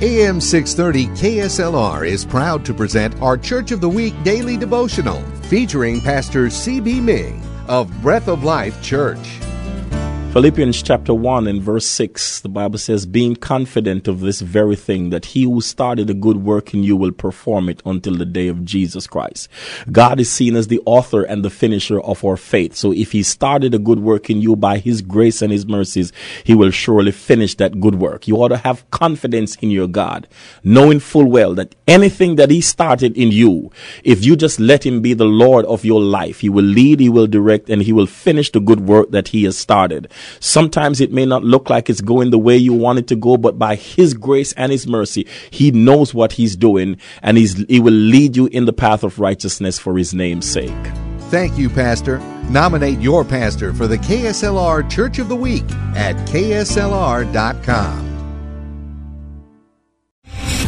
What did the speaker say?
AM 630 KSLR is proud to present our Church of the Week daily devotional featuring Pastor CB Ming of Breath of Life Church. Philippians chapter 1 and verse 6, the Bible says, Being confident of this very thing, that he who started a good work in you will perform it until the day of Jesus Christ. God is seen as the author and the finisher of our faith. So if he started a good work in you by his grace and his mercies, he will surely finish that good work. You ought to have confidence in your God, knowing full well that anything that he started in you, if you just let him be the Lord of your life, he will lead, he will direct, and he will finish the good work that he has started. Sometimes it may not look like it's going the way you want it to go, but by His grace and His mercy, He knows what He's doing and he's, He will lead you in the path of righteousness for His name's sake. Thank you, Pastor. Nominate your pastor for the KSLR Church of the Week at KSLR.com.